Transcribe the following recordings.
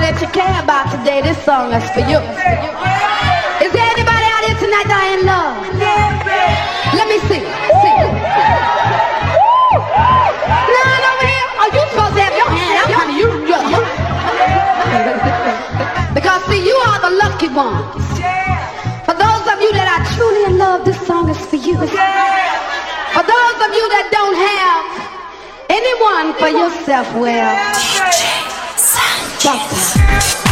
that you care about today, this song is for you. Is there anybody out here tonight that in love? Let me see. None over here? Are you supposed to have your. Because see, you are the lucky ones. For those of you that are truly in love, this song is for you. For those of you that don't have anyone for yourself, well chopper.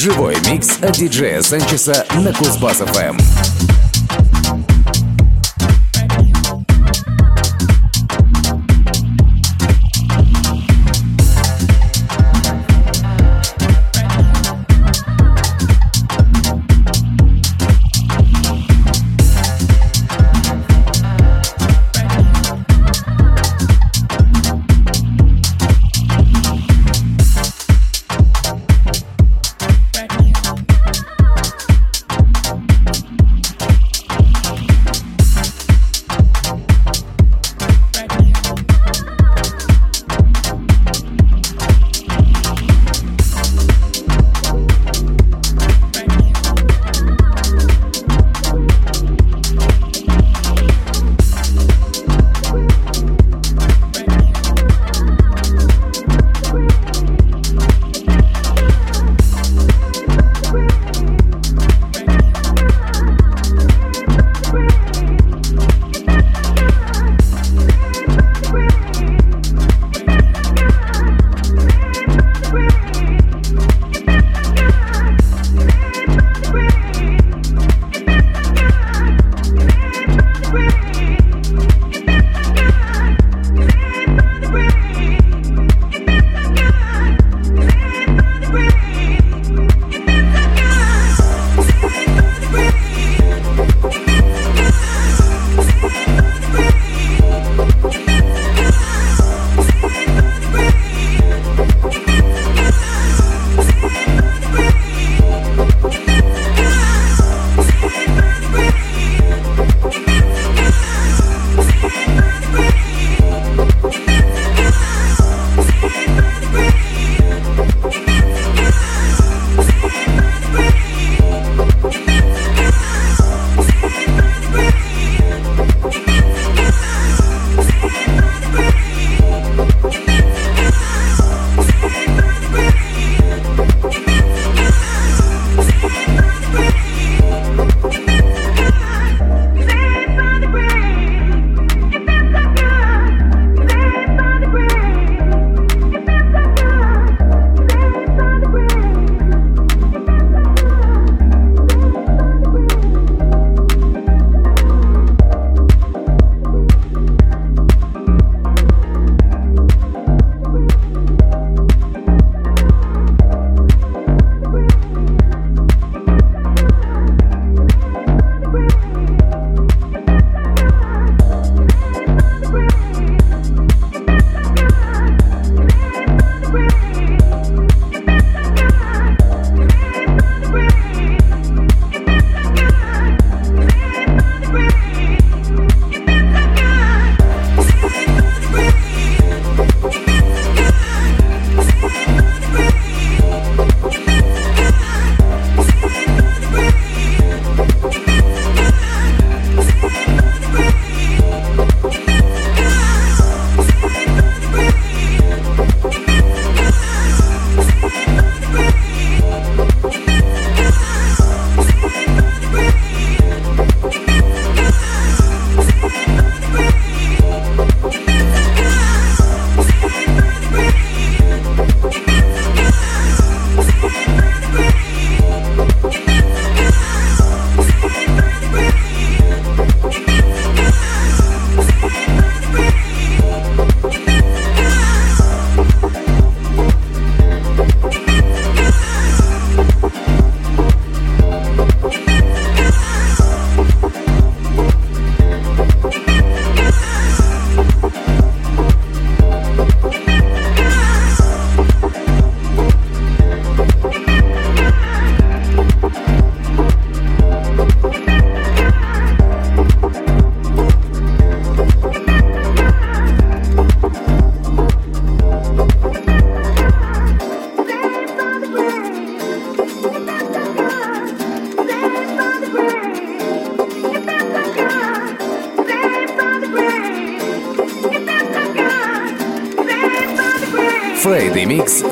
Живой микс от диджея Санчеса на Кузбасс-ФМ.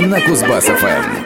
На Кузбасс-ФМ.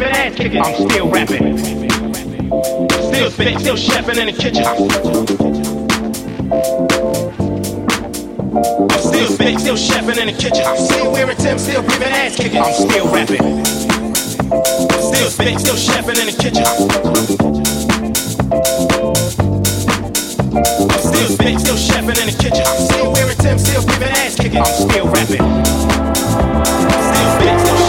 Still ass kicking. I'm still rapping. Still spit, still chefing in the kitchen. I'm still spit, still chefing in the kitchen. I'm still wearing Tim, still giving ass kicking. I'm still rapping. Still spit, still chefing in the kitchen. I'm still spit, still chefing in the kitchen. I'm still wearing Tim, still giving ass kicking. I'm still rapping. Still spit, still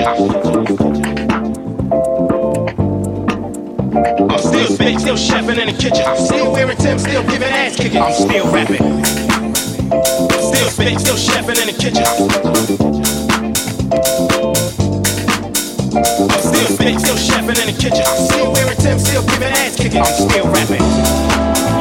kitchen. I'm still spit, still chefing in the kitchen. I'm still wearing Tim, still giving ass kicking. I'm still rapping. Still spit, still chefing in the kitchen. I'm still spit, still chefing in the kitchen. I'm still wearing Tim, still giving ass kicking. I'm still rapping.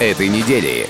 Этой недели.